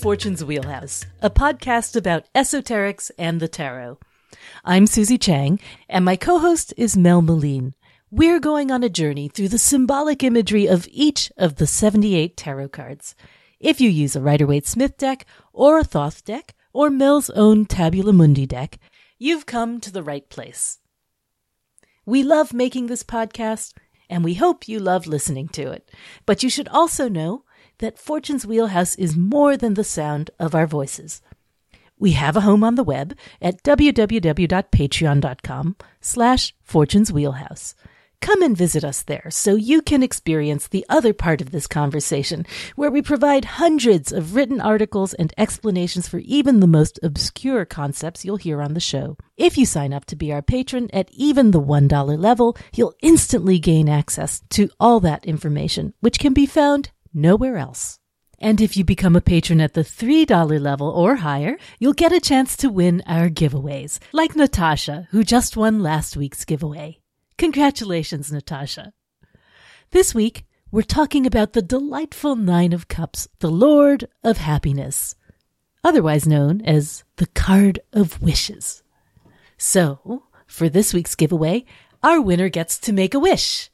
Fortune's Wheelhouse, a podcast about esoterics and the tarot. I'm Susie Chang, and my co host is Mel Meleen. We're going on a journey through the symbolic imagery of each of the 78 tarot cards. If you use a Rider Waite Smith deck, or a Thoth deck, or Mel's own Tabula Mundi deck, you've come to the right place. We love making this podcast, and we hope you love listening to it. But you should also know that Fortune's Wheelhouse is more than the sound of our voices. We have a home on the web at www.patreon.com slash Fortune's Wheelhouse. Come and visit us there so you can experience the other part of this conversation, where we provide hundreds of written articles and explanations for even the most obscure concepts you'll hear on the show. If you sign up to be our patron at even the $1 level, you'll instantly gain access to all that information, which can be found nowhere else. And if you become a patron at the $3 level or higher, you'll get a chance to win our giveaways, like Natasha, who just won last week's giveaway. Congratulations, Natasha. This week, we're talking about the delightful Nine of Cups, the Lord of Happiness, otherwise known as the Card of Wishes. So, for this week's giveaway, our winner gets to make a wish.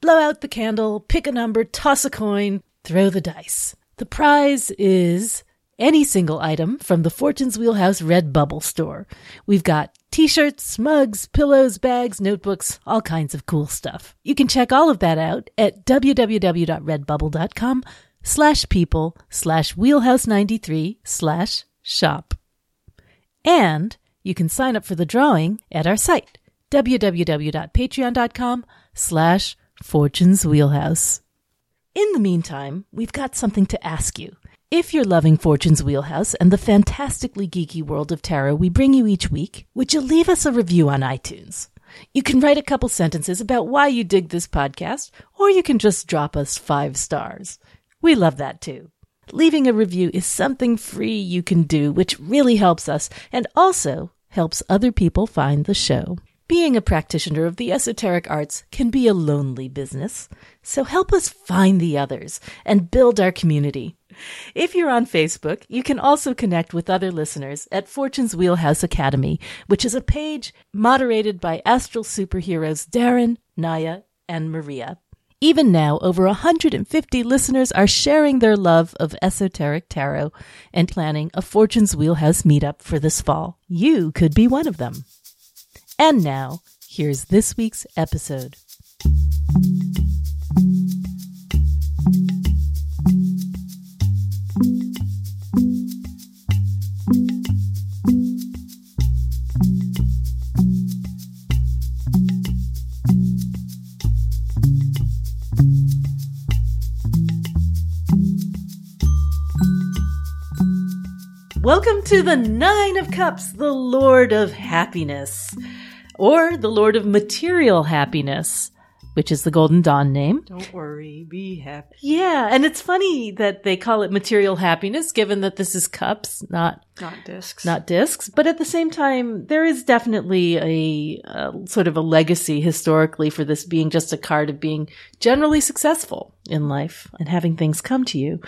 Blow out the candle, pick a number, toss a coin, throw the dice. The prize is any single item from the Fortune's Wheelhouse Redbubble store. We've got t-shirts, mugs, pillows, bags, notebooks, all kinds of cool stuff. You can check all of that out at www.redbubble.com slash people slash wheelhouse93 slash shop. And you can sign up for the drawing at our site, www.patreon.com slash fortune's wheelhouse. In the meantime, we've got something to ask you. If you're loving Fortune's Wheelhouse and the fantastically geeky world of tarot we bring you each week, would you leave us a review on iTunes? You can write a couple sentences about why you dig this podcast, or you can just drop us five stars. We love that too. Leaving a review is something free you can do, which really helps us and also helps other people find the show. Being a practitioner of the esoteric arts can be a lonely business, so help us find the others and build our community. If you're on Facebook, you can also connect with other listeners at Fortune's Wheelhouse Academy, which is a page moderated by astral superheroes Darren, Naya, and Maria. Even now, over 150 listeners are sharing their love of esoteric tarot and planning a Fortune's Wheelhouse meetup for this fall. You could be one of them. And now, here's this week's episode. Welcome to the Nine of Cups, the Lord of Happiness, or the Lord of Material Happiness, which is the Golden Dawn name. Don't worry, be happy. Yeah, and it's funny that they call it material happiness, given that this is cups, not Not discs. not discs. But at the same time, there is definitely a, a sort of a legacy historically for this being just a card of being generally successful in life and having things come to you.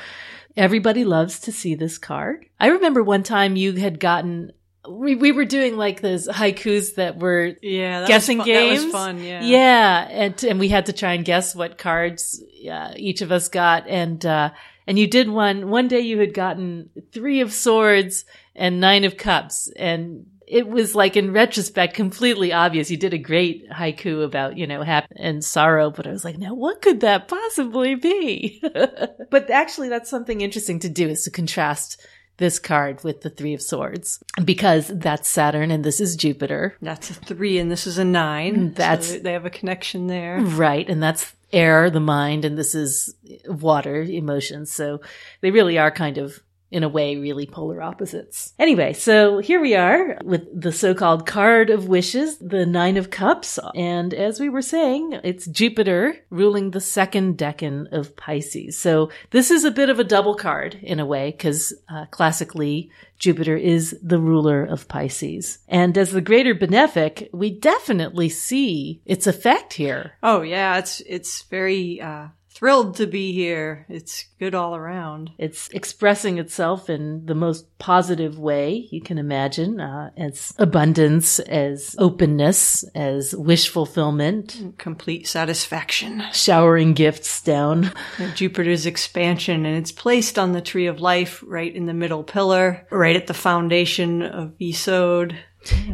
Everybody loves to see this card. I remember one time you had gotten. We, we were doing like those haikus that were yeah, that guessing was fun. games. That was fun. Yeah. Yeah, and and we had to try and guess what cards uh, each of us got, and uh, and you did one. One day you had gotten three of swords and nine of cups, and it was like in retrospect completely obvious. You did a great haiku about you know happy and sorrow, but I was like, now what could that possibly be? but actually, that's something interesting to do is to contrast this card with the three of swords because that's Saturn and this is Jupiter. That's a three, and this is a nine. That's- so they have a connection there. Right. And that's air, the mind, and this is water, emotions. So they really are kind of, in a way, really polar opposites. Anyway, so here we are with the so-called card of wishes, the nine of cups. And as we were saying, it's Jupiter ruling the second decan of Pisces. So this is a bit of a double card in a way, because uh, classically, Jupiter is the ruler of Pisces. And as the greater benefic, we definitely see its effect here. Oh yeah, it's it's very uh, thrilled to be here. It's good all around. It's expressing itself in the most positive way you can imagine, uh, as abundance, as openness, as wish fulfillment, Complete satisfaction. showering gifts down. Jupiter's expansion, and it's placed on the tree of life right in the middle pillar, right at the foundation of Yesod,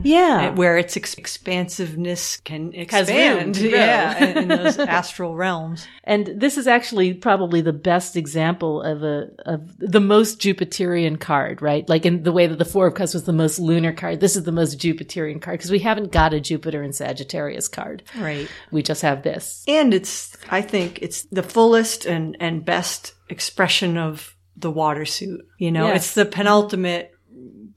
Yeah. where its ex- expansiveness can Has room expand. Yeah, in, in those astral realms. And this is actually probably the best example of a of the most Jupiterian card, right? Like in the way that the Four of Cups was the most lunar card. This is the most Jupiterian card because we haven't got a Jupiter and Sagittarius card. Right. We just have this. And it's, I think it's the fullest and, and best expression of the water suit. You know, Yes. it's the penultimate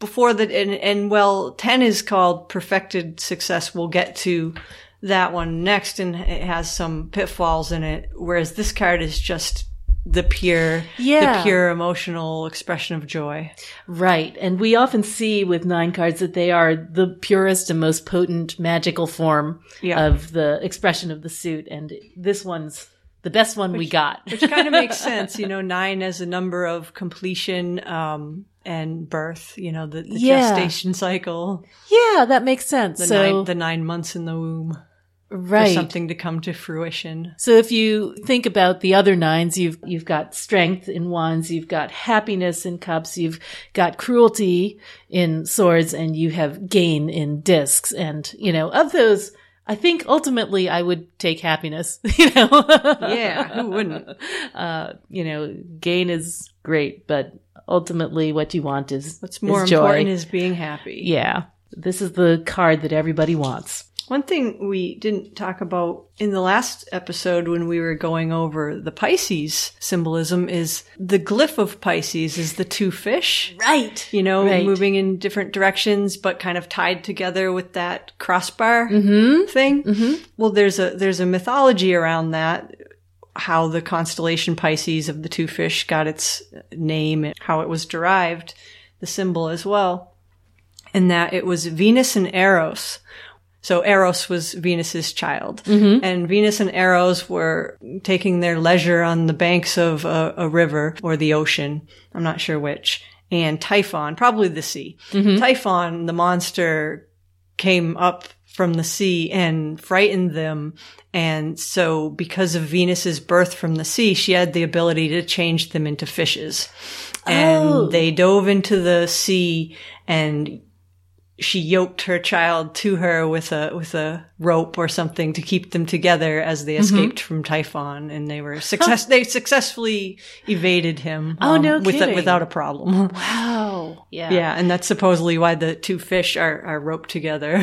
before that. And, and well, 10 is called perfected success. We'll get to that one next and it has some pitfalls in it. Whereas this card is just the pure, Yeah. the pure emotional expression of joy. Right. And we often see with nine cards that they are the purest and most potent magical form Yeah. of the expression of the suit. And this one's the best one we got. Which kind of makes sense, you know, nine as a number of completion, um, and birth, you know, the, the Yeah. gestation cycle. yeah, that makes sense. the so, nine the nine months in the womb for right. something to come to fruition. So if you think about the other nines, you've you've got strength in wands, you've got happiness in cups, you've got cruelty in swords, and you have gain in discs. And you know, of those, I think ultimately I would take happiness. You know, Yeah, who wouldn't? uh, you know, gain is great, but ultimately, what you want is What's more is important is being happy. yeah. This is the card that everybody wants. One thing we didn't talk about in the last episode when we were going over the Pisces symbolism is the glyph of Pisces is the two fish. Right. You know, Right. moving in different directions, but kind of tied together with that crossbar Mm-hmm. thing. Well, there's a there's a mythology around that. How the constellation Pisces of the two fish got its name, and how it was derived, the symbol as well, and that it was Venus and Eros. So Eros was Venus's child, mm-hmm. and Venus and Eros were taking their leisure on the banks of a, a river or the ocean. I'm not sure which. And Typhon, probably the sea. Mm-hmm. Typhon, the monster, came up from the sea and frightened them. And so because of Venus's birth from the sea, she had the ability to change them into fishes. And Oh. they dove into the sea and she yoked her child to her with a with a rope or something to keep them together as they Mm-hmm. escaped from Typhon, and they were success. they successfully evaded him. Oh, no with a, without a problem. Wow. Yeah. yeah, and that's supposedly why the two fish are are roped together.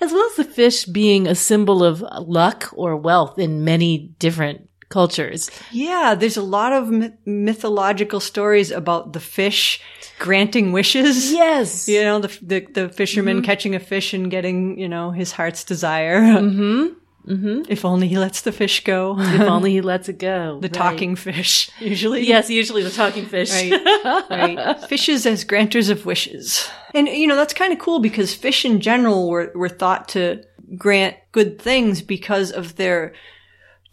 As well as the fish being a symbol of luck or wealth in many different cultures. yeah, there's a lot of myth- mythological stories about the fish granting wishes. Yes. You know, the the, the fisherman Mm-hmm. catching a fish and getting, you know, his heart's desire. Mm-hmm. Mm-hmm. If only he lets the fish go. If only he lets it go. the Right. talking fish, usually. Yes, usually the talking fish. Right. right. Fishes as granters of wishes. And, you know, that's kind of cool because fish in general were, were thought to grant good things because of their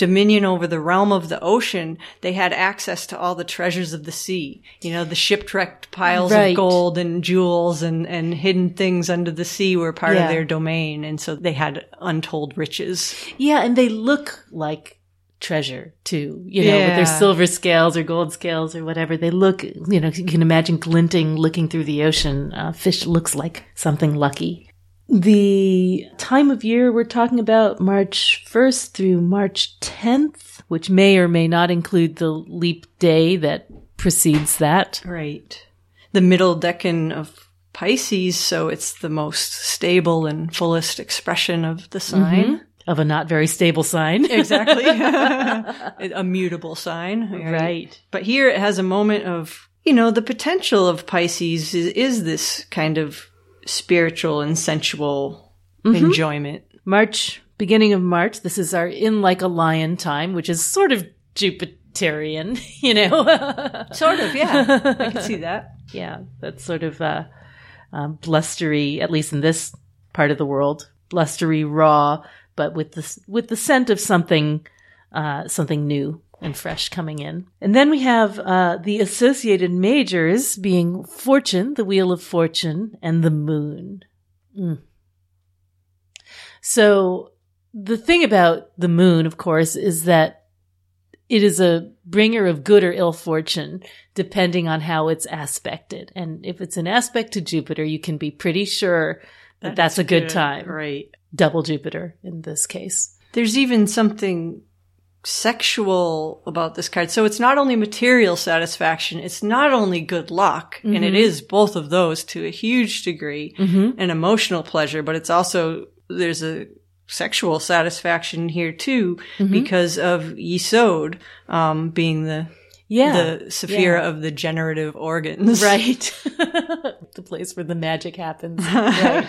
dominion over the realm of the ocean. They had access to all the treasures of the sea. You know, the shipwrecked piles Right. of gold and jewels and, and hidden things under the sea were part Yeah. of their domain. And so they had untold riches. Yeah, and they look like treasure too, you know, with their silver scales or gold scales or whatever. They look, you know, you can imagine glinting, looking through the ocean. Uh, fish looks like something lucky. The time of year we're talking about March 1st through March 10th, which may or may not include the leap day that precedes that. Right. The middle decan of Pisces, so it's the most stable and fullest expression of the mm-hmm. sign. Of a not very stable sign. Exactly. a mutable sign. Right. But here it has a moment of, you know, the potential of Pisces is, is this kind of spiritual and sensual enjoyment. March, beginning of March. This is our in like a lion time, which is sort of Jupiterian, you know? Sort of, yeah. I can see that. yeah, that's sort of uh, um, blustery, at least in this part of the world, blustery, raw, but with the with the scent of something, uh, something new, and fresh coming in. And then we have uh, the associated majors being Fortune, the Wheel of Fortune, and the Moon. Mm. So the thing about the Moon, of course, is that it is a bringer of good or ill fortune, depending on how it's aspected. And if it's an aspect to Jupiter, you can be pretty sure that that's a good, time. Right. Double Jupiter in this case. There's even something sexual about this card. So it's not only material satisfaction, it's not only good luck, and it mm-hmm. is both of those to a huge degree, mm-hmm. and emotional pleasure, but it's also, there's a sexual satisfaction here too, mm-hmm. because of Yesod, um, being the, Yeah. the Sephira of the generative organs. Right. the place where the magic happens. Right.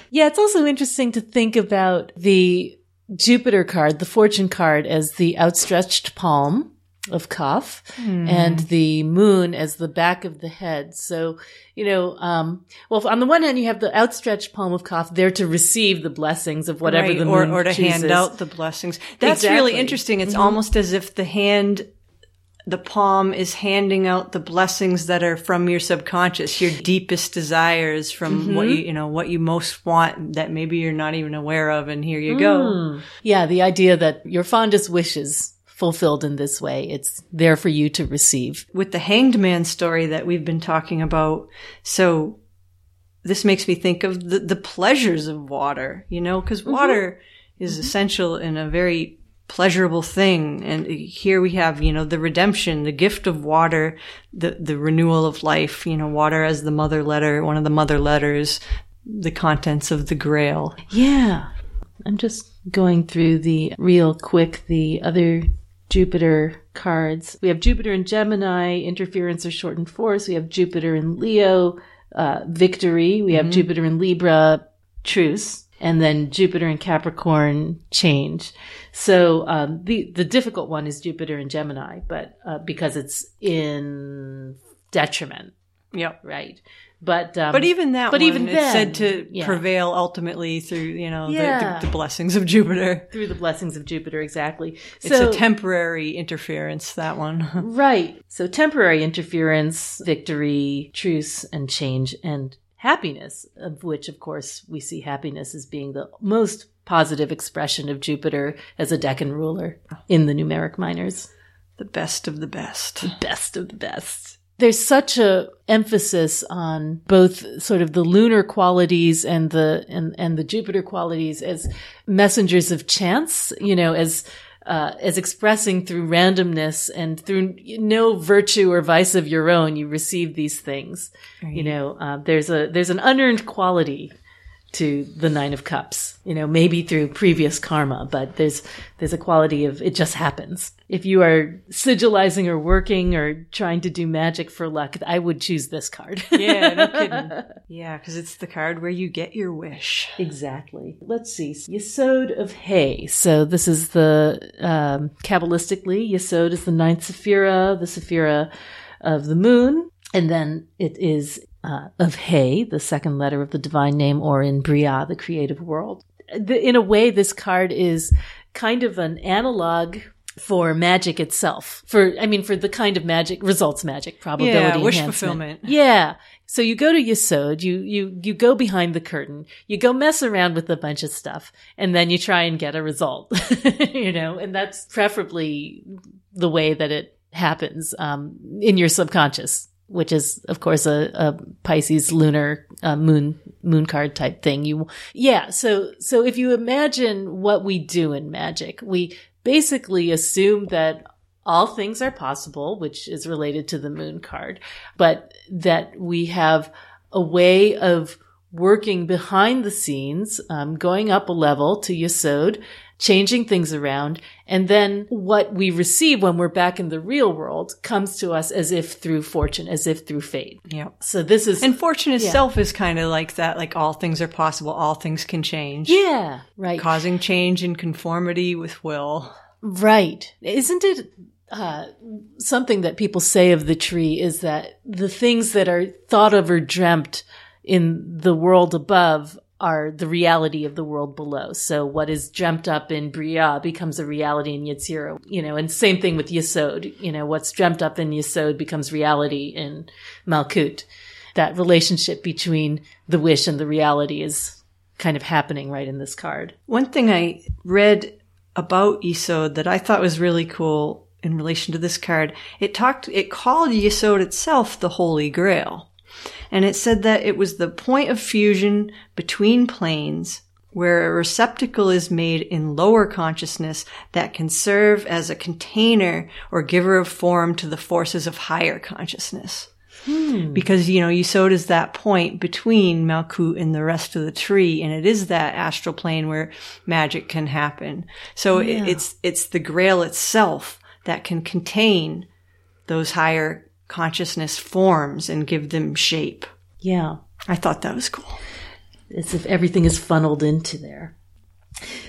yeah, it's also interesting to think about the Jupiter card, the fortune card, as the outstretched palm of Kaf and the moon as the back of the head. So, you know, um, well, on the one hand, you have the outstretched palm of Kaf there to receive the blessings of whatever Right, the or, moon or to hand out the blessings. That's really Exactly. Mm-hmm. interesting. It's almost as if the hand, the palm is handing out the blessings that are from your subconscious, your deepest desires from what Mm-hmm. you, you know, what you most want that maybe you're not even aware of. And here you go. Mm. Yeah, the idea that your fondest wishes fulfilled in this way, it's there for you to receive. With the hanged man story that we've been talking about. So this makes me think of the, the pleasures of water, you know, because water is essential in a very pleasurable thing. And here we have, you know, the redemption, the gift of water, the, the renewal of life, you know, water as the mother letter, one of the mother letters, the contents of the grail. Yeah. I'm just going through the real quick, the other Jupiter cards. We have Jupiter in Gemini, interference or shortened force. We have Jupiter in Leo, uh, victory. We have Jupiter in Libra, truce. And then Jupiter and Capricorn, change. So um, the the difficult one is Jupiter and Gemini, but uh, because it's in detriment, Yep. right? But um, But even that but one, even it's then, said to yeah. prevail ultimately through, you know, the- Yeah. the, the blessings of Jupiter. through the blessings of Jupiter, exactly. It's so, a temporary interference, that one. Right. So temporary interference, victory, truce, and change, and happiness, of which, of course, we see happiness as being the most positive expression of Jupiter as a decan ruler in the numeric minors. the best of the best. The best of the best. There's such a emphasis on both sort of the lunar qualities and the and, and the Jupiter qualities as messengers of chance, you know, as uh, as expressing through randomness and through no virtue or vice of your own, you receive these things. You know, uh, there's a there's an unearned quality to the nine of cups you know maybe through previous karma but there's there's a quality of it just happens if you are sigilizing or working or trying to do magic for luck i would choose this card Yeah, no kidding. Yeah, because it's the card where you get your wish. Exactly. Let's see. Yesod of Hay. So this is the, um, Kabbalistically, Yesod is the ninth Sephira, the Sephira of the moon. And then it is uh, of Hay, the second letter of the divine name, or in Briah, the creative world. The, in a way, this card is kind of an analog for magic itself. For, I mean, for the kind of magic, results magic, probability Yeah, wish enhancement. fulfillment. Yeah. So you go to Yesod, you, you, you go behind the curtain, you go mess around with a bunch of stuff, and then you try and get a result, you know, and that's preferably the way that it happens, um, in your subconscious, which is, of course, a, a Pisces lunar, uh, moon, moon card type thing. You, yeah. So, so if you imagine what we do in magic, we basically assume that all things are possible, which is related to the moon card, but that we have a way of working behind the scenes, um, going up a level to Yesod, changing things around, and then what we receive when we're back in the real world comes to us as if through fortune, as if through fate. Yeah. So this is And fortune itself is kind of like that, like all things are possible, all things can change. yeah, right. Causing change in conformity with will. Right. Isn't it uh, something that people say of the tree is that the things that are thought of or dreamt in the world above are the reality of the world below. So what is dreamt up in Briah becomes a reality in Yetzirah, you know, and same thing with Yesod, you know, what's dreamt up in Yesod becomes reality in Malkut. That relationship between the wish and the reality is kind of happening right in this card. One thing I read about Yesod that I thought was really cool in relation to this card, it talked, it called Yesod itself the Holy Grail. And it said that it was the point of fusion between planes where a receptacle is made in lower consciousness that can serve as a container or giver of form to the forces of higher consciousness. Hmm. Because, you know, you so does that point between Malkut and the rest of the tree, and it is that astral plane where magic can happen. So yeah. it's, it's the grail itself that can contain those higher consciousness forms and give them shape. Yeah. I thought that was cool. It's if everything is funneled into there.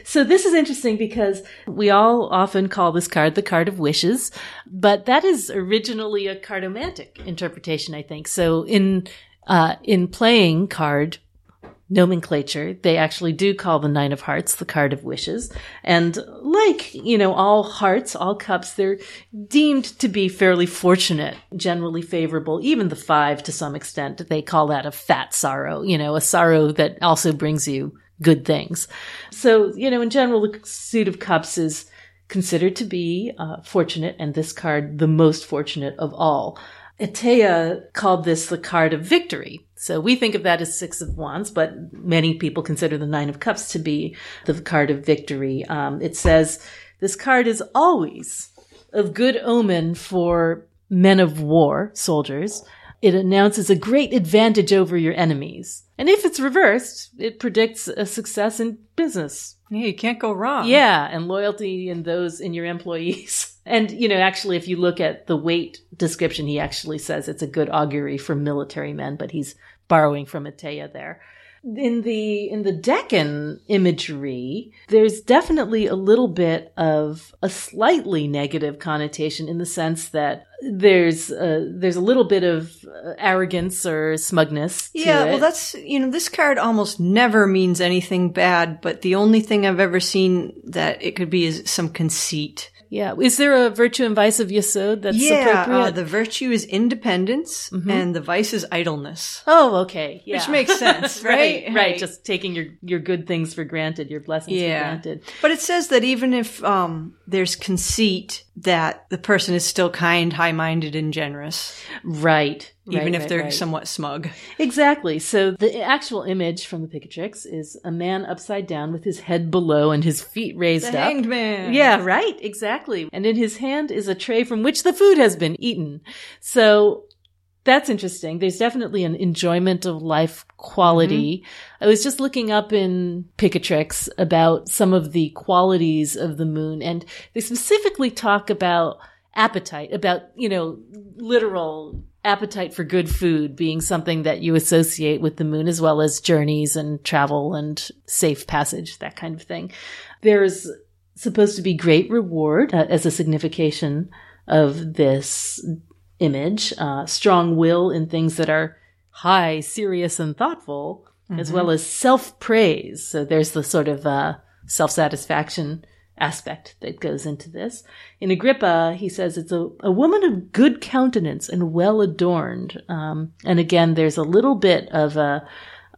So this is interesting because we all often call this card the card of wishes, but that is originally a cartomantic interpretation, I think. So in uh, in playing card nomenclature, they actually do call the Nine of Hearts the card of wishes. And like, you know, all hearts, all cups, they're deemed to be fairly fortunate, generally favorable, even the five to some extent. They call that a fat sorrow, you know, a sorrow that also brings you good things. So, you know, in general, the suit of cups is considered to be uh, fortunate, and this card the most fortunate of all. Etteilla called this the card of victory. So we think of that as Six of Wands, but many people consider the Nine of Cups to be the card of victory. Um, it says this card is always of good omen for men of war, soldiers. It announces a great advantage over your enemies. And if it's reversed, it predicts a success in business. Yeah, you can't go wrong. Yeah, and loyalty in those in your employees. And, you know, actually, if you look at the Waite description, he actually says it's a good augury for military men, but he's borrowing from Etteilla there. In the, in the decan imagery, there's definitely a little bit of a slightly negative connotation in the sense that there's a, there's a little bit of uh, arrogance or smugness. yeah, it. well, that's you know this card almost never means anything bad, but the only thing I've ever seen that it could be is some conceit. Yeah. Is there a virtue and vice of Yesod that's yeah, appropriate? Uh, the virtue is independence mm-hmm. and the vice is idleness. Oh, okay. Yeah. Which makes sense, right? right? Right. Just taking your, your good things for granted, your blessings yeah. for granted. But it says that even if um, there's conceit, that the person is still kind, high-minded, and generous. Right. Even right, if right, they're right. somewhat smug. Exactly. So the actual image from the Picatrix is a man upside down with his head below and his feet raised the up. Hanged man. Yeah, right. Exactly. And in his hand is a tray from which the food has been eaten. So that's interesting. There's definitely an enjoyment of life quality. Mm-hmm. I was just looking up in Picatrix about some of the qualities of the moon, and they specifically talk about appetite, about, you know, literal appetite for good food being something that you associate with the moon, as well as journeys and travel and safe passage, that kind of thing. There's supposed to be great reward uh, as a signification of this image, uh, strong will in things that are high, serious, and thoughtful, mm-hmm. as well as self praise. So there's the sort of uh, self satisfaction aspect that goes into this. In Agrippa, he says it's a, a woman of good countenance and well adorned. Um, and again, there's a little bit of a,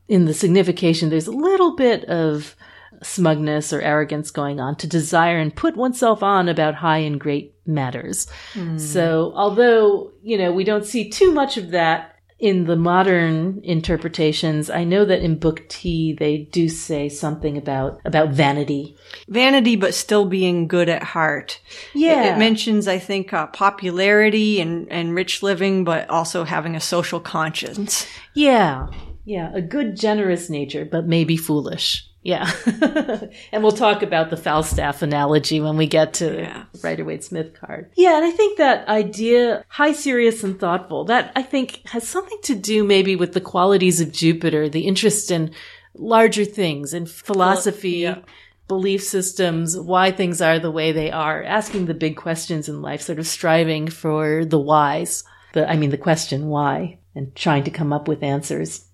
in the signification, there's a little bit of smugness or arrogance going on to desire and put oneself on about high and great matters. Mm. So although, you know, we don't see too much of that in the modern interpretations, I know that in book T they do say something about about vanity. Vanity, but still being good at heart. Yeah, it, it mentions I think uh, popularity and and rich living, but also having a social conscience. Yeah, yeah, a good, generous nature, but maybe foolish. Yeah. and we'll talk about the Falstaff analogy when we get to yeah. Rider Waite Smith card. Yeah, and I think that idea, high, serious, and thoughtful, that I think has something to do maybe with the qualities of Jupiter, the interest in larger things and philosophy. Yeah. Belief systems, why things are the way they are, asking the big questions in life, sort of striving for the whys. The, I mean, the question why and trying to come up with answers.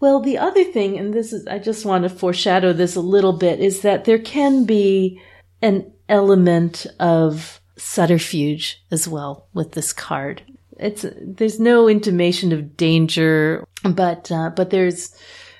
Well, the other thing, and this is, I just want to foreshadow this a little bit, is that there can be an element of subterfuge as well with this card. It's, there's no intimation of danger, but, uh, but there's,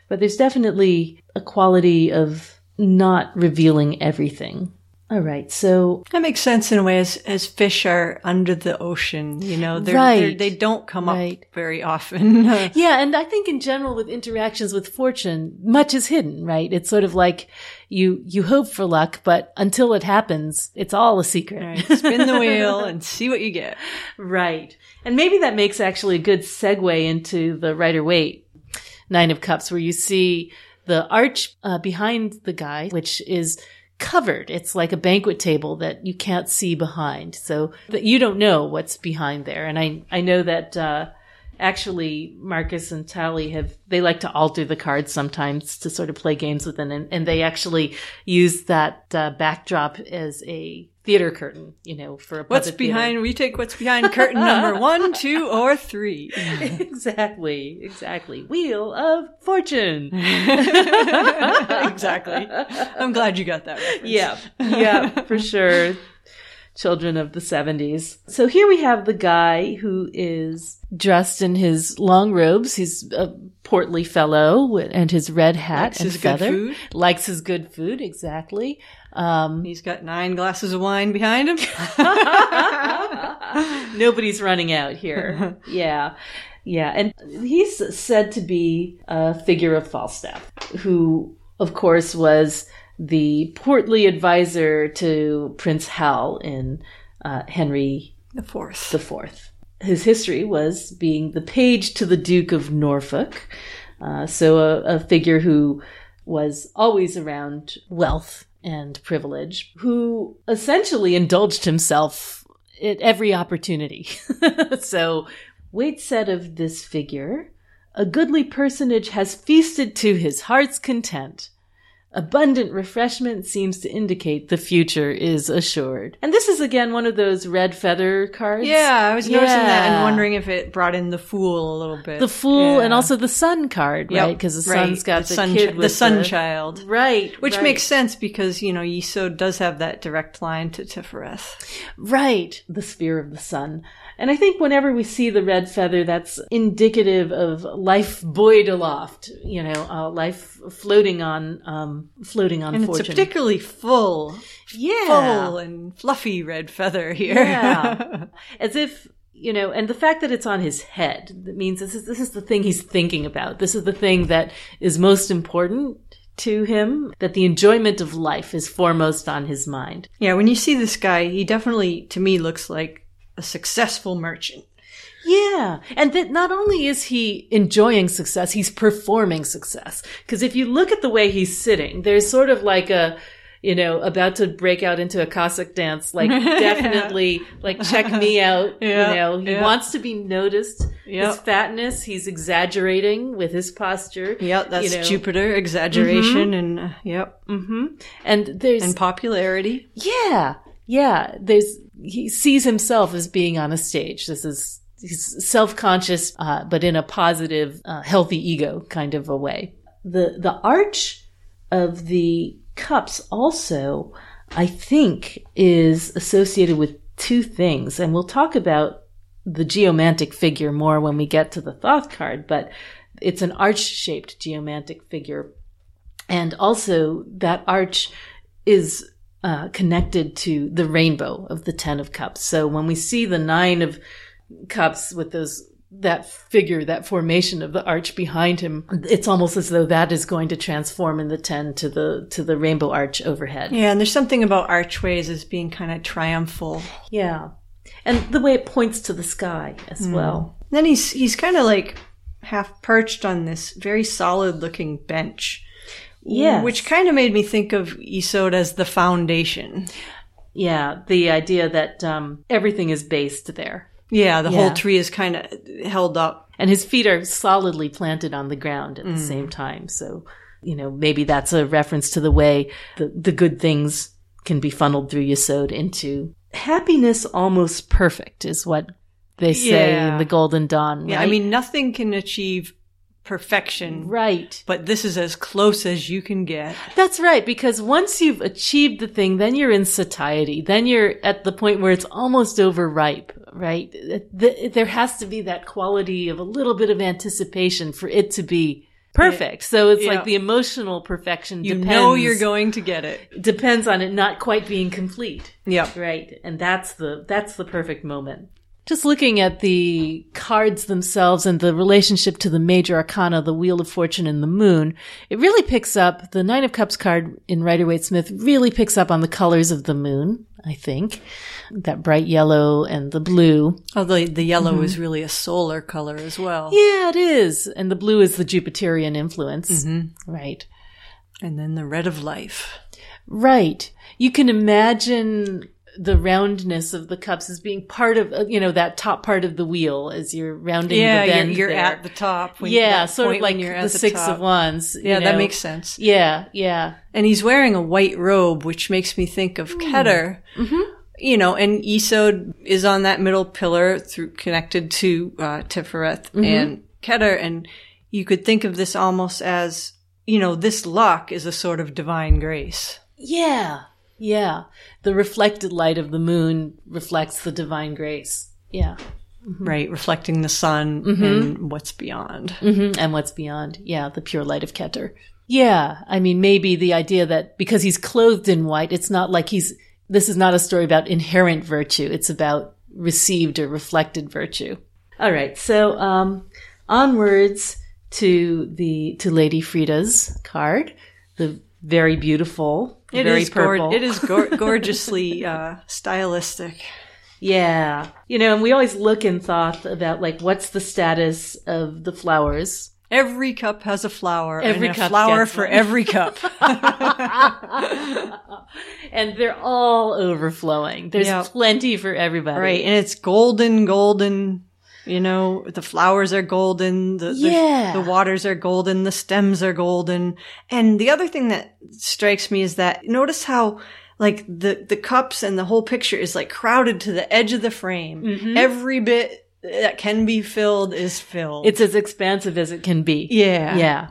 but there's definitely a quality of not revealing everything. All right, so that makes sense in a way. As as fish are under the ocean, you know, they're, Right. they're, they don't come Right. up very often. Yeah, and I think in general with interactions with fortune, much is hidden, right? It's sort of like you you hope for luck, but until it happens, it's all a secret. Right, spin the wheel and see what you get. Right. And maybe that makes actually a good segue into the Rider Waite Nine of Cups, where you see the arch uh, behind the guy, which is covered. It's like a banquet table that you can't see behind. So that you don't know what's behind there. And I, I know that, uh, actually Marcus and Tally have, they like to alter the cards sometimes to sort of play games with them. And, and they actually use that, uh, backdrop as a theater curtain, you know, for a What's puppet theater. behind? We take what's behind curtain number one, two, or three. exactly, exactly. Wheel of Fortune. exactly. I'm glad you got that. Reference. Yeah, yeah, for sure. Children of the 70s. So here we have the guy who is dressed in his long robes. He's a portly fellow and his red hat Likes and his good feather. food. Likes his good food, exactly. Um, He's got nine glasses of wine behind him. Nobody's running out here. yeah. Yeah. And he's said to be a figure of Falstaff, who, of course, was the portly advisor to Prince Hal in uh, Henry The fourth. IV. His history was being the page to the Duke of Norfolk. Uh, so a, a figure who was always around wealth and privilege, who essentially indulged himself at every opportunity. so Waite said of this figure, a goodly personage has feasted to his heart's content. Abundant refreshment seems to indicate the future is assured. And this is again one of those red feather cards. Yeah, I was noticing that and wondering if it brought in the fool a little bit. The fool and also the sun card, Yep, right? Because the right. sun's got the, sun, kid the sun child. Right. Which right. makes sense because, you know, Yesod does have that direct line to Tifereth. Right. The sphere of the sun. And I think whenever we see the red feather, that's indicative of life buoyed aloft, you know, uh, life floating on, um, floating on And fortune. it's a particularly full, yeah. full and fluffy red feather here. Yeah. As if, you know, and the fact that it's on his head, that means this is, this is the thing he's thinking about. This is the thing that is most important to him, that the enjoyment of life is foremost on his mind. yeah, when you see this guy, he definitely, to me, looks like a successful merchant. Yeah. And that not only is he enjoying success, he's performing success. Because if you look at the way he's sitting, there's sort of like a, you know, about to break out into a Cossack dance, like definitely, like check me out. Yeah, You know, he yeah. wants to be noticed. His fatness, he's exaggerating with his posture. Yep, that's You know. Jupiter, exaggeration, and, uh, yep, hmm And there's, and popularity. Yeah. Yeah. There's, he sees himself as being on a stage. This is, he's self-conscious, uh, but in a positive, uh, healthy ego kind of a way. The, the arch of the cups also, I think, is associated with two things. And we'll talk about the geomantic figure more when we get to the Thoth card, but it's an arch shaped geomantic figure. And also that arch is uh, connected to the rainbow of the Ten of Cups. So when we see the Nine of Cups with those that figure, that formation of the arch behind him, it's almost as though that is going to transform in the ten to the to the rainbow arch overhead. Yeah, and there's something about archways as being kind of triumphal. Yeah, and the way it points to the sky as well. Then he's he's kind of like half perched on this very solid looking bench. Yes. Which kind of made me think of Yesod as the foundation. Yeah, the idea that um, everything is based there, Yeah, the Yeah. whole tree is kind of held up. and his feet are solidly planted on the ground at the same time. So, you know, maybe that's a reference to the way the, the good things can be funneled through Yesod into happiness almost perfect is what they say Yeah. in the Golden Dawn. Yeah, I mean, nothing can achieve perfection. Right. But this is as close as you can get. That's right, because once you've achieved the thing, then you're in satiety. Then you're at the point where it's almost overripe, right? There has to be that quality of a little bit of anticipation for it to be perfect. So it's Yeah. like the emotional perfection You depends, know you're going to get it. depends on it not quite being complete. Yep. Right. And that's the that's the perfect moment. Just looking at the cards themselves and the relationship to the major arcana, the Wheel of Fortune and the Moon, it really picks up the Nine of Cups card in Rider Waite Smith really picks up on the colors of the moon, I think. That bright yellow and the blue. Oh, Although the yellow mm-hmm. is really a solar color as well. Yeah, it is. And the blue is the Jupiterian influence. Mm-hmm. Right. And then the red of life. Right. You can imagine the roundness of the cups as being part of, you know, that top part of the wheel as you're rounding Yeah, the you're, you're at the top. when- yeah, sort of like you're at the six top. of wands. Yeah, that makes sense. Yeah, yeah. And he's wearing a white robe, which makes me think of Keter. Mm-hmm. You know, and Yesod is on that middle pillar through connected to uh, Tifereth and Keter, and you could think of this almost as you know, this luck is a sort of divine grace. Yeah, yeah. The reflected light of the moon reflects the divine grace. Yeah. Right, reflecting the sun and what's beyond. hmm And what's beyond? Yeah, the pure light of Keter. Yeah, I mean, maybe the idea that because he's clothed in white, it's not like he's. This is not a story about inherent virtue. It's about received or reflected virtue. All right, so um, onwards to the to Lady Frieda's card, the very beautiful, It very is purple. it is gor- gorgeously uh, stylistic. Yeah. You know, and we always look and thought about like what's the status of the flowers. Every cup has a flower. Every and a cup flower for one. every cup. and they're all overflowing. There's Yeah. plenty for everybody. Right, and it's golden, golden. You know, the flowers are golden, the, Yeah. the the waters are golden, the stems are golden. And the other thing that strikes me is that notice how like the the cups and the whole picture is like crowded to the edge of the frame. Mm-hmm. Every bit that can be filled is filled. It's as expansive as it can be. yeah. Yeah.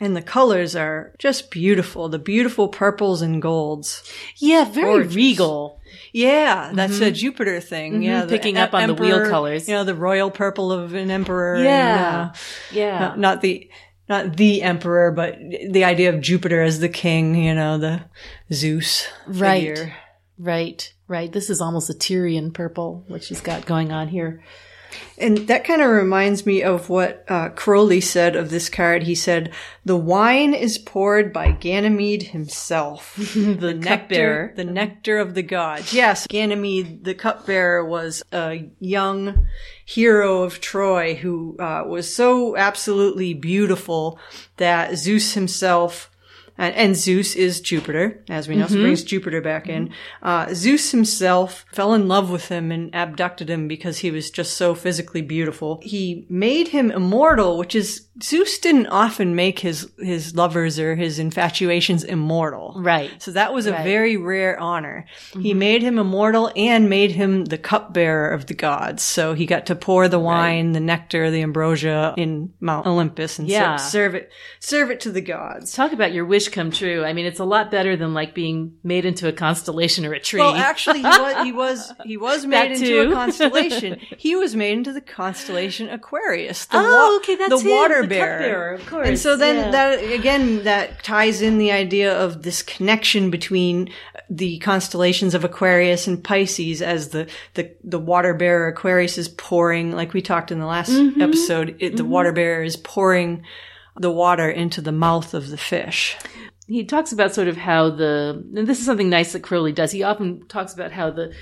And the colors are just beautiful. The beautiful purples and golds. Yeah, very Gorgeous. regal. Yeah, that's a Jupiter thing. Yeah, Mm-hmm. picking up on the wheel emperor, colors. You know, the royal purple of an emperor. and, Yeah. uh, Yeah. not, not the not the emperor, but the idea of Jupiter as the king. You know, the Zeus Right. figure. Right. Right. This is almost a Tyrian purple, what she's got going on here. And that kind of reminds me of what uh, Crowley said of this card. He said, "The wine is poured by Ganymede himself." the nectar, the nectar of the gods. Yes, Ganymede, the cupbearer, was a young hero of Troy who uh, was so absolutely beautiful that Zeus himself. And, and Zeus is Jupiter, as we know, so brings Jupiter back in. Uh, Zeus himself fell in love with him and abducted him because he was just so physically beautiful. He made him immortal, which is, Zeus didn't often make his, his lovers or his infatuations immortal. Right. So that was a Right. Mm-hmm. very rare honor. He made him immortal and made him the cupbearer of the gods. So he got to pour the wine, the nectar, the ambrosia in Mount Olympus and Yeah. serve it, serve it to the gods. Talk about your wish come true. I mean, it's a lot better than like being made into a constellation or a tree. Well, actually, he was he was he was made That into too. a constellation. he was made into the constellation Aquarius. The Oh, wa- okay, that's the him, water the bearer. cupbearer, of course, And so then yeah. that again that ties in the idea of this connection between the constellations of Aquarius and Pisces as the the the water bearer Aquarius is pouring, like we talked in the last Mm-hmm. episode. It, the water bearer is pouring the water into the mouth of the fish. he talks about sort of how the and this is something nice that Crowley does. He often talks about how the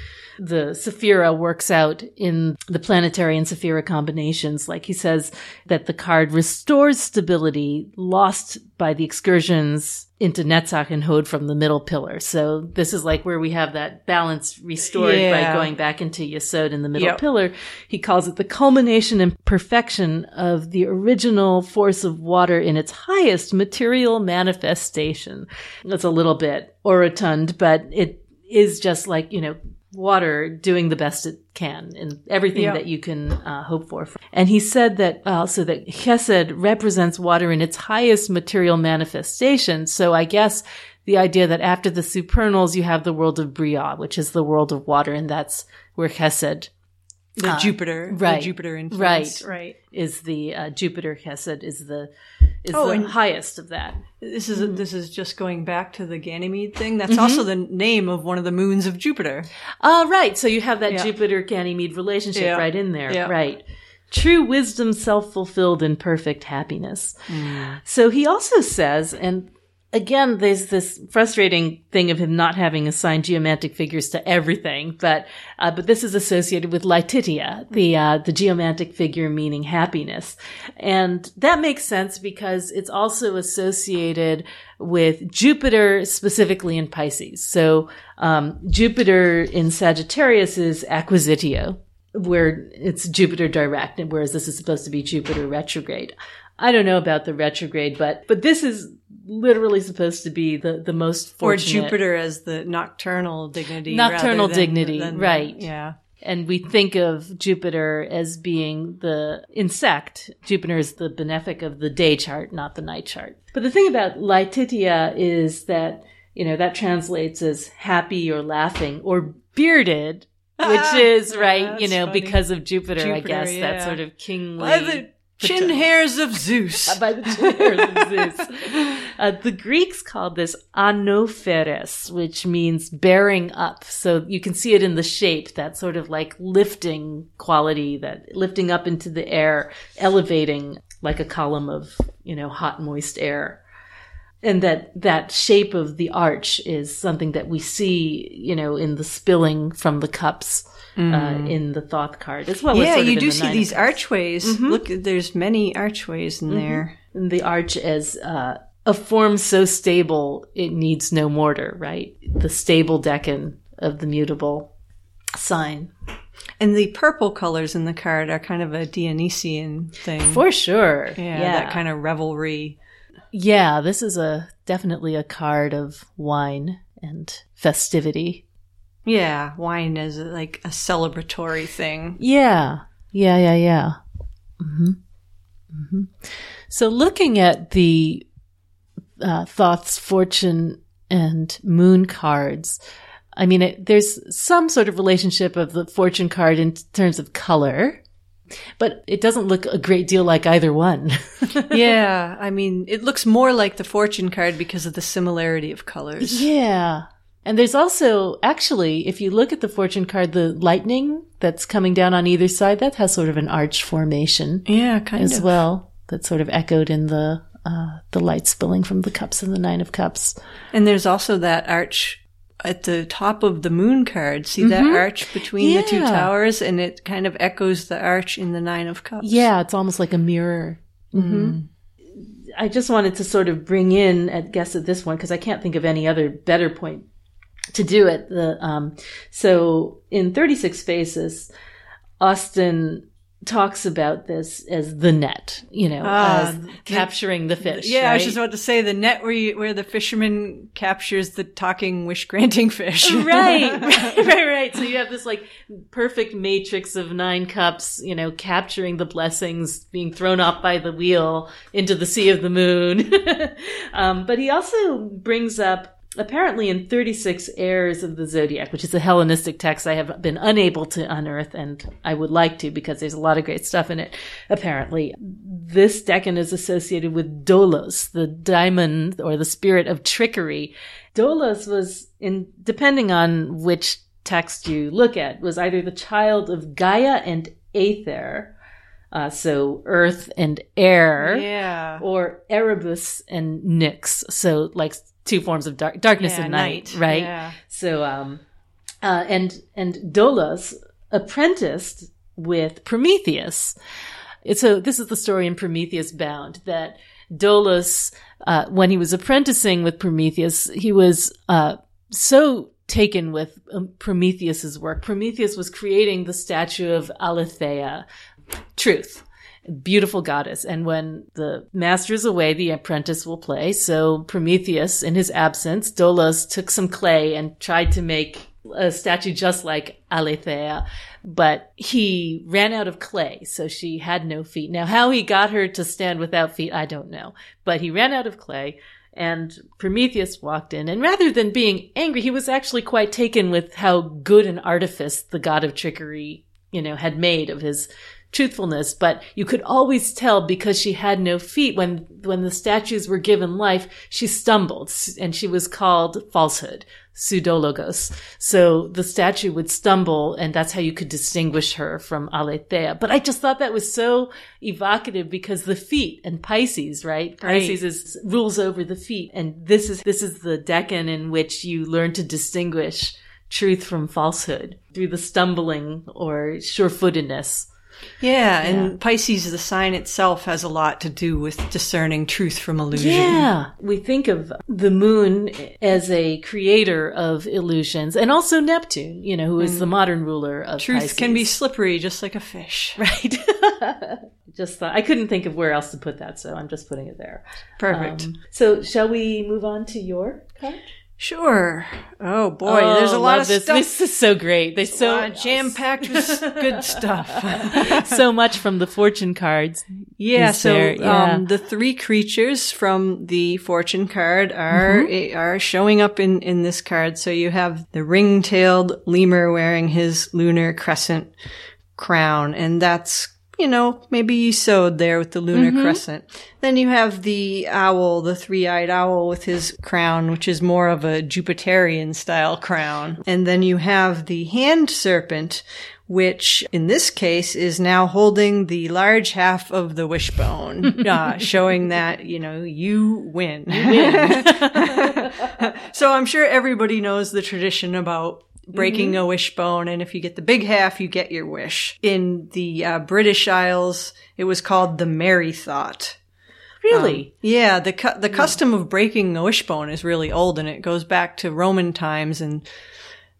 the Sephira works out in the planetary and Sephira combinations. Like he says that the card restores stability lost by the excursions into Netzach and Hod from the middle pillar. So this is like where we have that balance restored Yeah. by going back into Yesod in the middle Yep. pillar. He calls it the culmination and perfection of the original force of water in its highest material manifestation. That's a little bit orotund, but it is just like, you know, water doing the best it can in everything Yeah. that you can uh, hope for. And he said that also that chesed represents water in its highest material manifestation. So I guess the idea that after the supernals, you have the world of Briah, which is the world of water, and that's where chesed The Jupiter, right. the Jupiter influence, Right. right. is the uh, Jupiter chesed is the is Oh, the highest of that. This is this is just going back to the Ganymede thing. That's also the name of one of the moons of Jupiter. Uh, right. So you have that Yeah. Jupiter Ganymede relationship Yeah. right in there. Yeah. Right. True wisdom, self fulfilled, and perfect happiness. So he also says, and again, there's this frustrating thing of him not having assigned geomantic figures to everything, but uh, but this is associated with Laetitia, the uh, the geomantic figure meaning happiness, and that makes sense because it's also associated with Jupiter specifically in Pisces. So um, Jupiter in Sagittarius is acquisitio, where it's Jupiter direct, whereas this is supposed to be Jupiter retrograde. I don't know about the retrograde, but but this is literally supposed to be the the most fortunate. Or. Jupiter as the nocturnal dignity. Nocturnal than- dignity, than- right. Yeah. and we think of Jupiter as being the in sect. Jupiter is the benefic of the day chart, not the night chart. But the thing about Laetitia is that, you know, that translates as happy or laughing or bearded, which is, right, you know, funny. because of Jupiter, I Jupiter, guess, that sort of kingly. Chin hairs of Zeus. by the chin hairs of Zeus. Uh, the Greeks called this anopheres, which means bearing up. So you can see it in the shape, that sort of like lifting quality, that lifting up into the air, elevating like a column of, you know, hot, moist air. And that, that shape of the arch is something that we see, you know, in the spilling from the cups. Uh, in the Thoth card, as well Mm. yeah, sort of you do the see these archways. Mm-hmm. Look, there's many archways in there. And the arch as uh, a form so stable it needs no mortar, right? The stable decan of the mutable sign. And the purple colors in the card are kind of a Dionysian thing. For sure. yeah, Yeah. that kind of revelry. yeah, this is a definitely a card of wine and festivity. Yeah, wine is like a celebratory thing. Yeah. Yeah, yeah, yeah. hmm hmm So looking at the uh, Thoth's fortune and moon cards, I mean, it, there's some sort of relationship of the fortune card in terms of color, but it doesn't look a great deal like either one. yeah, I mean, it looks more like the fortune card because of the similarity of colors. yeah. And there's also, actually, if you look at the fortune card, the lightning that's coming down on either side, that has sort of an arch formation. Yeah, kind as of. As well. That's sort of echoed in the uh, the light spilling from the cups in the nine of cups. And there's also that arch at the top of the moon card. See that arch between the two Mm-hmm. Towers? And it kind of echoes the arch in the nine of cups. Yeah, it's almost like a mirror. hmm I just wanted to sort of bring in, I guess, at this one because I can't think of any other better point to do it. The um, so in Thirty Six Faces, Austin talks about this as the net, you know, as the- capturing the fish. Yeah, I was just about to say the net where you, where the fisherman captures the talking wish granting fish. right, right, right, right. So you have this like perfect matrix of nine cups, you know, capturing the blessings being thrown off by the wheel into the sea of the moon. um, but he also brings up apparently in 36 heirs of the zodiac which is a hellenistic text i have been unable to unearth and i would like to because there's a lot of great stuff in it apparently this decan is associated with dolos the daemon or the spirit of trickery dolos was in depending on which text you look at was either the child of gaia and aether uh, so earth and air yeah. or Erebus and Nyx. So like two forms of dark, darkness Yeah, and night, night. right? Yeah. So, um, uh, and, and Dolos apprenticed with Prometheus. So this is the story in Prometheus Bound that Dolos, uh, when he was apprenticing with Prometheus, he was, uh, so taken with um, Prometheus's work. Prometheus was creating the statue of Aletheia, truth beautiful goddess. And when the master is away, the apprentice will play. So Prometheus, in his absence, Dolos took some clay and tried to make a statue just like Aletheia, but he ran out of clay, so she had no feet. Now, how he got her to stand without feet, I don't know, but he ran out of clay. And Prometheus walked in, and rather than being angry, he was actually quite taken with how good an artifice the god of trickery, you know, had made of his truthfulness, but you could always tell because she had no feet when when the statues were given life, she stumbled and she was called falsehood, pseudologos. So the statue would stumble and that's how you could distinguish her from Aletheia. But I just thought that was so evocative because the feet and Pisces, right? Right. Pisces is rules over the feet and this is this is the decan in which you learn to distinguish truth from falsehood through the stumbling or sure-footedness. Yeah, and Pisces, the sign itself, has a lot to do with discerning truth from illusion. Yeah. We think of the moon as a creator of illusions and also Neptune, you know, who is the modern ruler of Truth Pisces. can be slippery, just like a fish. right. just thought I couldn't think of where else to put that, so I'm just putting it there. Perfect. Um, so shall we move on to your card? Sure. Oh boy, there's a Oh, lot of this. stuff. This is so great. There's so jam packed with good stuff. so much from the fortune cards. Yeah, Is so there- yeah. Um, the three creatures from the fortune card are Mm-hmm. are showing up in in this card. So you have the ring-tailed lemur wearing his lunar crescent crown, and that's you know maybe you sewed there with the lunar Mm-hmm. crescent. Then you have the owl, the three-eyed owl with his crown, which is more of a Jupiterian style crown, and then you have the hand serpent. Which in this case is now holding the large half of the wishbone, uh, showing that, you know, you win. so I'm sure everybody knows the tradition about breaking a wishbone, and if you get the big half, you get your wish. In the uh, British Isles, it was called the Merry Thought. Really? Yeah, the cu- the custom of breaking a wishbone is really old, and it goes back to Roman times, and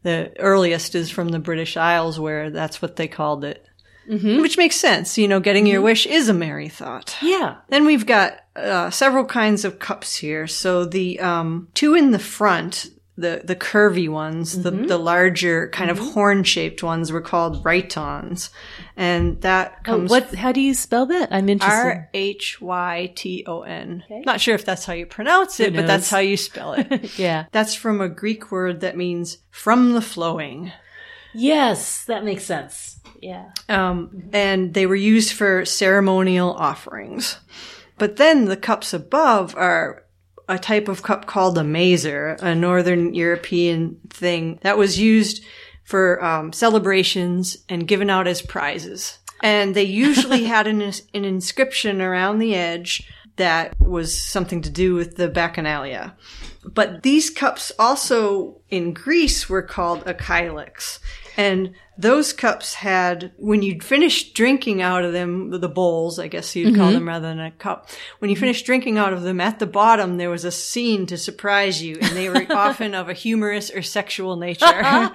the earliest is from the British Isles, where that's what they called it. Mm-hmm. Which makes sense. You know, getting your wish is a merry thought. yeah. Then we've got uh, several kinds of cups here. So the um, two in the front, the the curvy ones, the the larger kind of horn shaped ones, were called rhytons, and that Oh, comes what? How do you spell that? I'm interested. R H Y T O N. Not sure if that's how you pronounce it, but that's how you spell it. yeah. that's from a Greek word that means from the flowing. Yes, that makes sense. Yeah. Um, and they were used for ceremonial offerings. But then the cups above are a type of cup called a mazer, a Northern European thing that was used for um, celebrations and given out as prizes. And they usually had an, an inscription around the edge that was something to do with the bacchanalia. But these cups also in Greece were called a kylix. And those cups had, when you'd finished drinking out of them, the bowls, I guess you'd call them rather than a cup. When you finished drinking out of them, at the bottom there was a scene to surprise you, and they were often of a humorous or sexual nature.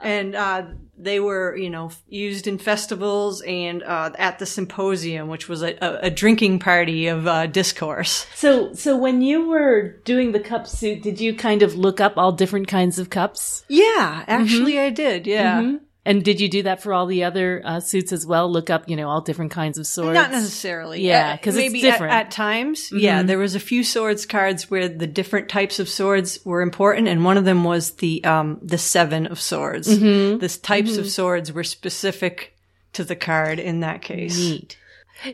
and uh, they were, you know, used in festivals and uh, at the symposium, which was a, a, a drinking party of uh, discourse. So, so when you were doing the cup suit, did you kind of look up all different kinds of cups? Yeah, actually, I did. Yeah. And did you do that for all the other uh, suits as well? Look up, you know, all different kinds of swords. Not necessarily. Yeah, Uh, 'cause it's maybe different. At, at times. Yeah, there was a few swords cards where the different types of swords were important, and one of them was the um the seven of swords. The types of swords were specific to the card in that case. Neat.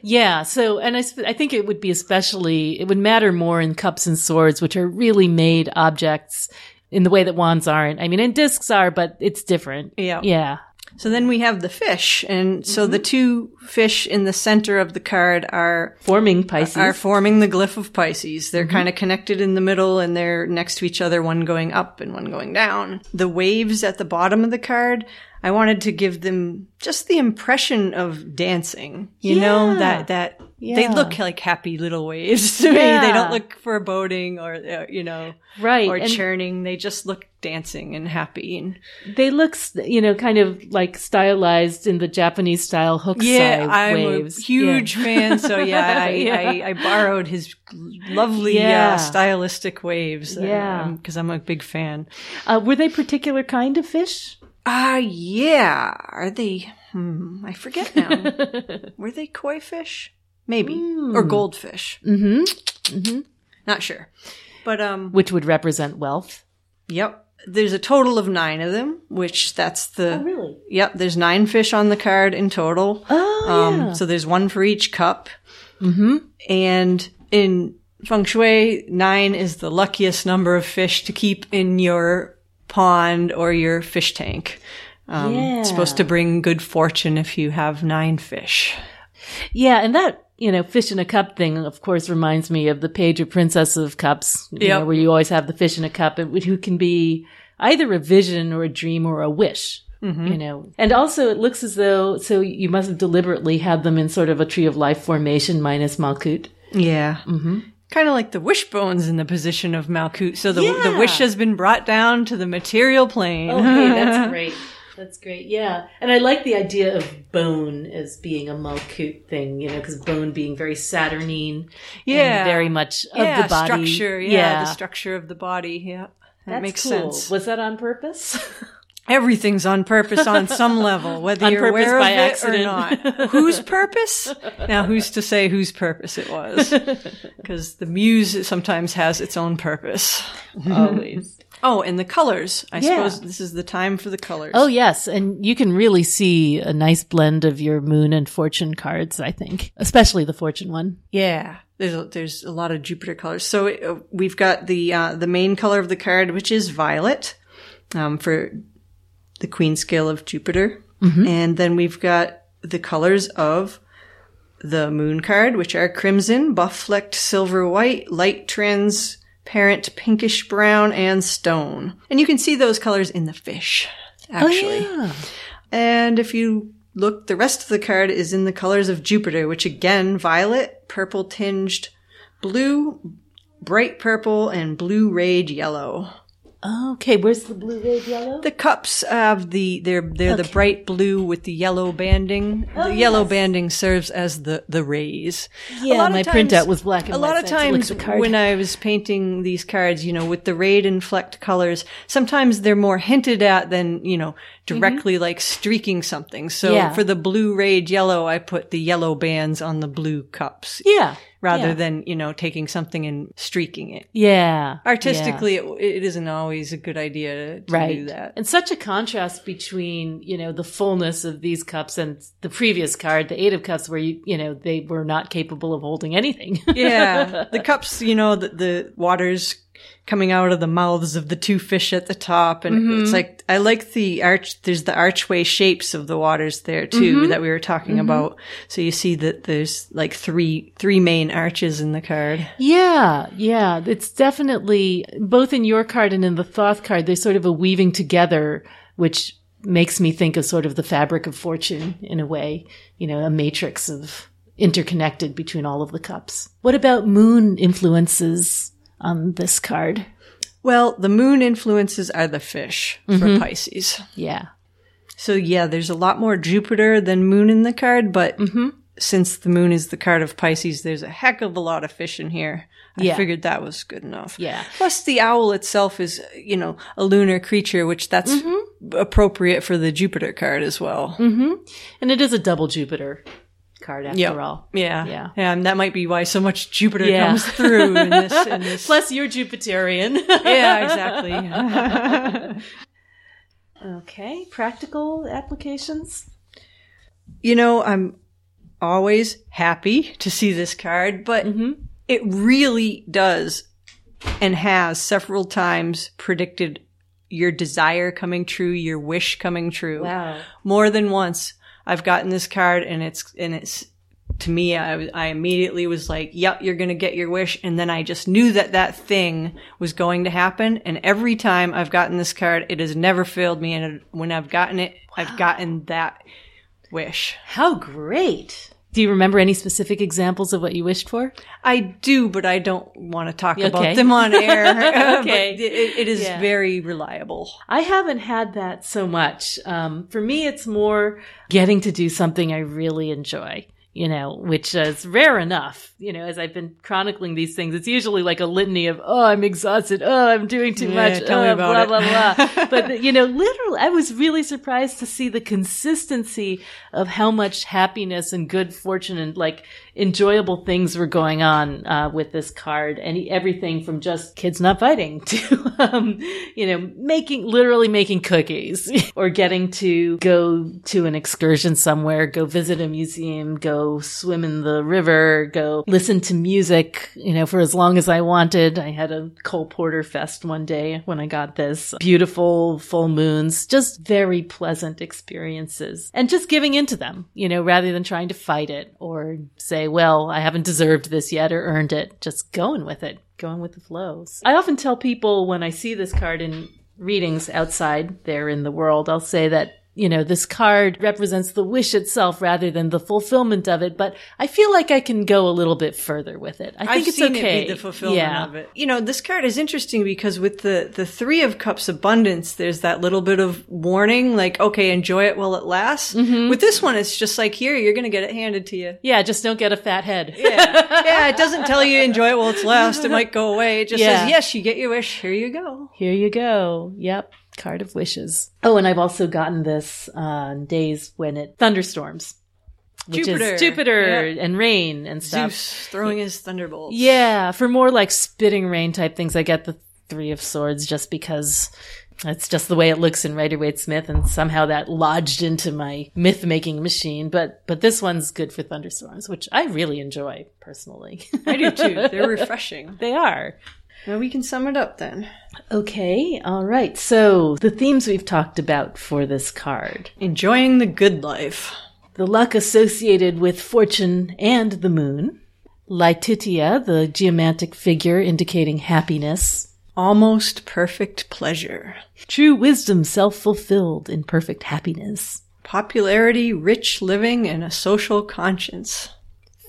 Yeah. So, and I, I think it would be especially, it would matter more in cups and swords, which are really made objects in the way that wands aren't. I mean, and discs are, but it's different. Yeah. Yeah. So then we have the fish, and so the mm-hmm. two fish in the center of the card are Forming Pisces. are forming the glyph of Pisces. They're mm-hmm. kind of connected in the middle and they're next to each other, one going up and one going down. The waves at the bottom of the card, I wanted to give them just the impression of dancing. You know, that that, that They look like happy little waves to me. They don't look foreboding or, uh, you know, right. or and churning. They just look dancing and happy. And they look, you know, kind of like stylized in the Japanese style hook yeah, side I'm waves. a huge fan. So yeah, I, Yeah. I, I borrowed his lovely Yeah. uh, stylistic waves. Yeah. Because I'm a big fan. Uh, were they particular kind of fish? Ah, yeah. Are they? Hmm, I forget now. Were they koi fish? Maybe or goldfish. Mm-hmm. Mm-hmm. Not sure. But um, Which would represent wealth. yep. There's a total of nine of them, which that's the. really? Yep. There's nine fish on the card in total. Oh, Um, yeah. so there's one for each cup. mm-hmm. And in feng shui, nine is the luckiest number of fish to keep in your pond or your fish tank. Um, It's supposed to bring good fortune if you have nine fish. Yeah, and that you know, fish in a cup thing, of course, reminds me of the page of Princess of Cups, you Yep. know, where you always have the fish in a cup, and who can be either a vision or a dream or a wish. You know, and also it looks as though so you must have deliberately had them in sort of a tree of life formation minus Malkut. Yeah. Mm-hmm. Kind of like the wishbones in the position of Malkut. So the, the wish has been brought down to the material plane. Okay, that's great. That's great. Yeah. And I like the idea of bone as being a Malkut thing, you know, because bone being very Saturnine. Yeah. And very much of yeah, the body. structure. Yeah, the structure of the body. Yeah. That That's makes cool. sense. Was that on purpose? Everything's on purpose on some level, whether On you're aware by of it accident. or not. whose purpose? Now, who's to say whose purpose it was? Because the muse sometimes has its own purpose. Always. Oh, and the colors. I Yeah. suppose this is the time for the colors. Oh, yes. And you can really see a nice blend of your moon and fortune cards, I think, especially the fortune one. Yeah, there's a, there's a lot of Jupiter colors. So uh, we've got the uh, the main color of the card, which is violet, um, for the Queen scale of Jupiter, and then we've got the colors of the Moon card, which are crimson, buff flecked silver white, light transparent pinkish brown, and stone. And you can see those colors in the fish, oh, actually. Oh, yeah. And if you look, the rest of the card is in the colors of Jupiter, which again, violet, purple tinged blue, bright purple, and blue rayed yellow. Okay, where's the blue red yellow? The cups have the they're they're the bright blue with the yellow banding. the yellow banding serves as the the rays. Yeah, my times- printout was black and a white, lot of so I had to look times at the card. when I was painting these cards, you know, with the rayed and flecked colors, sometimes they're more hinted at than you know directly like streaking something. So Mm-hmm. Yeah. for the blue rayed yellow, I put the yellow bands on the blue cups yeah. Rather yeah. than you know taking something and streaking it. Yeah. Artistically, it, it isn't always a good idea to, to right. do that. And such a contrast between, you know, the fullness of these cups and the previous card, the eight of cups, where you, you know, they were not capable of holding anything. yeah, the cups, you know, the, the water's coming out of the mouths of the two fish at the top, and Mm-hmm. it's like I like the arch. There's the archway shapes of the waters there too Mm-hmm. that we were talking about. So you see that there's like three three main arches in the card. Yeah, yeah. It's definitely both in your card and in the Thoth card, there's sort of a weaving together, which makes me think of sort of the fabric of fortune in a way, you know, a matrix of interconnected between all of the cups. What about moon influences on this card? Well, the moon influences are the fish Mm-hmm. for Pisces. Yeah. So yeah, there's a lot more Jupiter than moon in the card, but Mm-hmm. since the moon is the card of Pisces, there's a heck of a lot of fish in here. I Yeah. figured that was good enough. Yeah. Plus the owl itself is, you know, a lunar creature, which that's Mm-hmm. appropriate for the Jupiter card as well. And it is a double Jupiter card after Yep. all. Yeah. Yeah. And that might be why so much Jupiter Yeah. comes through in this, in this. Plus you're Jupiterian. yeah, exactly. okay. Practical applications? you know, I'm always happy to see this card, but mm-hmm. it really does and has several times predicted your desire coming true, your wish coming true. Wow. More than once I've gotten this card and it's, and it's, to me, I, I immediately was like, yep, you're going to get your wish. And then I just knew that that thing was going to happen. And every time I've gotten this card, it has never failed me. And when I've gotten it, I've gotten that wish. How great. Do you remember any specific examples of what you wished for? I do, but I don't want to talk Okay. about them on air. Okay. It, it is Yeah. very reliable. I haven't had that so much. Um, for me, it's more getting to do something I really enjoy, you know, which is rare enough. You know, as I've been chronicling these things, it's usually like a litany of, oh, I'm exhausted. Oh, I'm doing too Yeah, much. oh, blah, it. blah, blah. but, you know, literally, I was really surprised to see the consistency of how much happiness and good fortune and like enjoyable things were going on uh, with this card. And everything from just kids not fighting to um, you know making literally making cookies or getting to go to an excursion somewhere go visit a museum go swim in the river go listen to music you know for as long as i wanted. I had a cole porter fest one day when i got this. Beautiful full moons just very pleasant experiences and just giving into them you know rather than trying to fight it or say well i haven't deserved this yet or earned it. Just going with it. Going with the flows. I often tell people when i see this card in readings outside there in the world i'll say that you know, this card represents the wish itself rather than the fulfillment of it, but I feel like I can go a little bit further with it. I think I've it's okay. it the fulfillment yeah. of it. You know, this card is interesting because with the the three of cups abundance, there's that little bit of warning, like okay, enjoy it while it lasts. Mm-hmm. With this one, it's just like here, you're gonna get it handed to you. Yeah, just don't get a fat head. Yeah, yeah. It doesn't tell you enjoy it while it's last. It might go away. It just Yeah. says yes, you get your wish. Here you go. Here you go. Yep. Card of wishes. Oh, and I've also gotten this on days when it thunderstorms. Which Jupiter. is Jupiter Yeah. and rain and stuff. Zeus throwing his thunderbolts. Yeah, for more like spitting rain type things, I get the Three of Swords just because it's just the way it looks in Rider Waite Smith, and somehow that lodged into my myth making machine. But but this one's good for thunderstorms, which I really enjoy personally. I do too. They're refreshing. they are. Now we can sum it up then. Okay, all right. So the themes we've talked about for this card Enjoying the good life. the luck associated with fortune and the moon, Laetitia, the geomantic figure indicating happiness, Almost perfect pleasure. true wisdom self fulfilled in perfect happiness, Popularity, rich living, and a social conscience.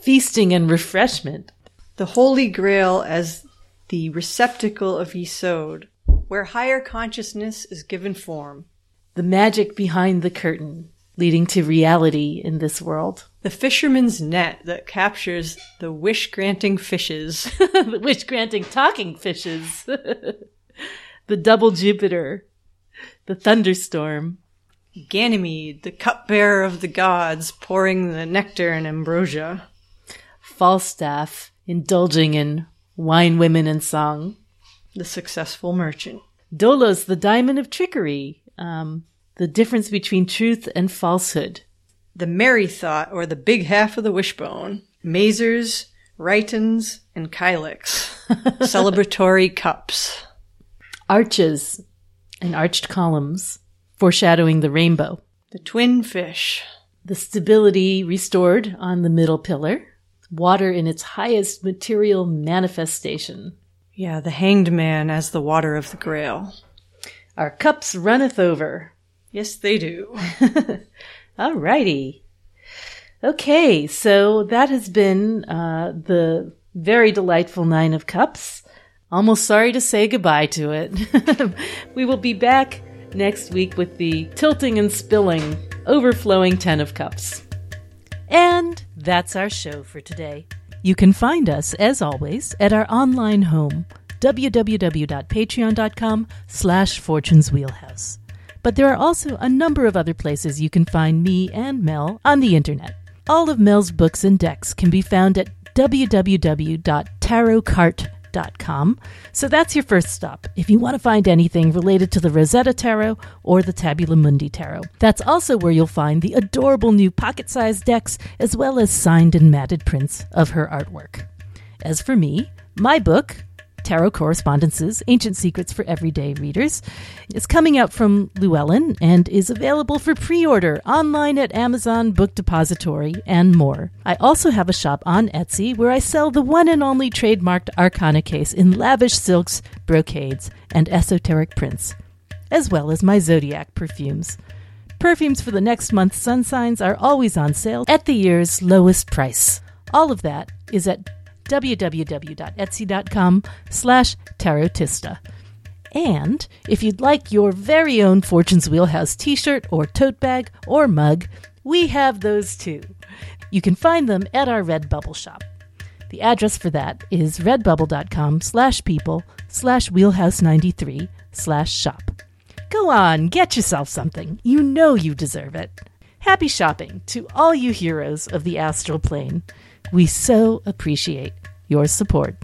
feasting and refreshment, The Holy Grail as the receptacle of Yesod, where higher consciousness is given form. the magic behind the curtain, leading to reality in this world. The fisherman's net that captures the wish granting fishes. the wish granting talking fishes, the double Jupiter, the thunderstorm, Ganymede, the cupbearer of the gods, pouring the nectar and ambrosia. Falstaff, indulging in wine, women, and song. The successful merchant. Dolos, the daemon of trickery, um, the difference between truth and falsehood. The merry thought, or the big half of the wishbone. Mazers, Rhytons, and Kylix. Celebratory cups. Arches and arched columns, foreshadowing the rainbow. The twin fish. The stability restored on the middle pillar. Water in its highest material manifestation. Yeah, the hanged man as the water of the grail. Our cups runneth over. Yes, they do. Alrighty. Okay, so that has been uh, the very delightful Nine of Cups. Almost sorry to say goodbye to it. we will be back next week with the tilting and spilling, overflowing Ten of Cups. And that's our show for today. You can find us, as always, at our online home, www.patreon.com slash Fortune's Wheelhouse. But there are also a number of other places you can find me and Mel on the internet. All of Mel's books and decks can be found at www.tarotcart.com. So that's your first stop if you want to find anything related to the Rosetta Tarot or the Tabula Mundi Tarot. That's also where you'll find the adorable new pocket sized decks as well as signed and matted prints of her artwork. As for me, my book, Tarot Correspondences Ancient Secrets for Everyday Readers, is coming out from Llewellyn and is available for pre order online at Amazon, Book Depository, and more. I also have a shop on Etsy where I sell the one and only trademarked Arcana case in lavish silks, brocades, and esoteric prints, as well as my Zodiac perfumes. Perfumes for the next month's sun signs are always on sale at the year's lowest price. All of that is at www.etsy.com slash tarotista. And if you'd like your very own Fortune's Wheelhouse t shirt or tote bag or mug, we have those too. You can find them at our Redbubble shop. The address for that is redbubble.com slash people slash wheelhouse93 slash shop. Go on, get yourself something. You know you deserve it. Happy shopping to all you heroes of the astral plane. We so appreciate your support.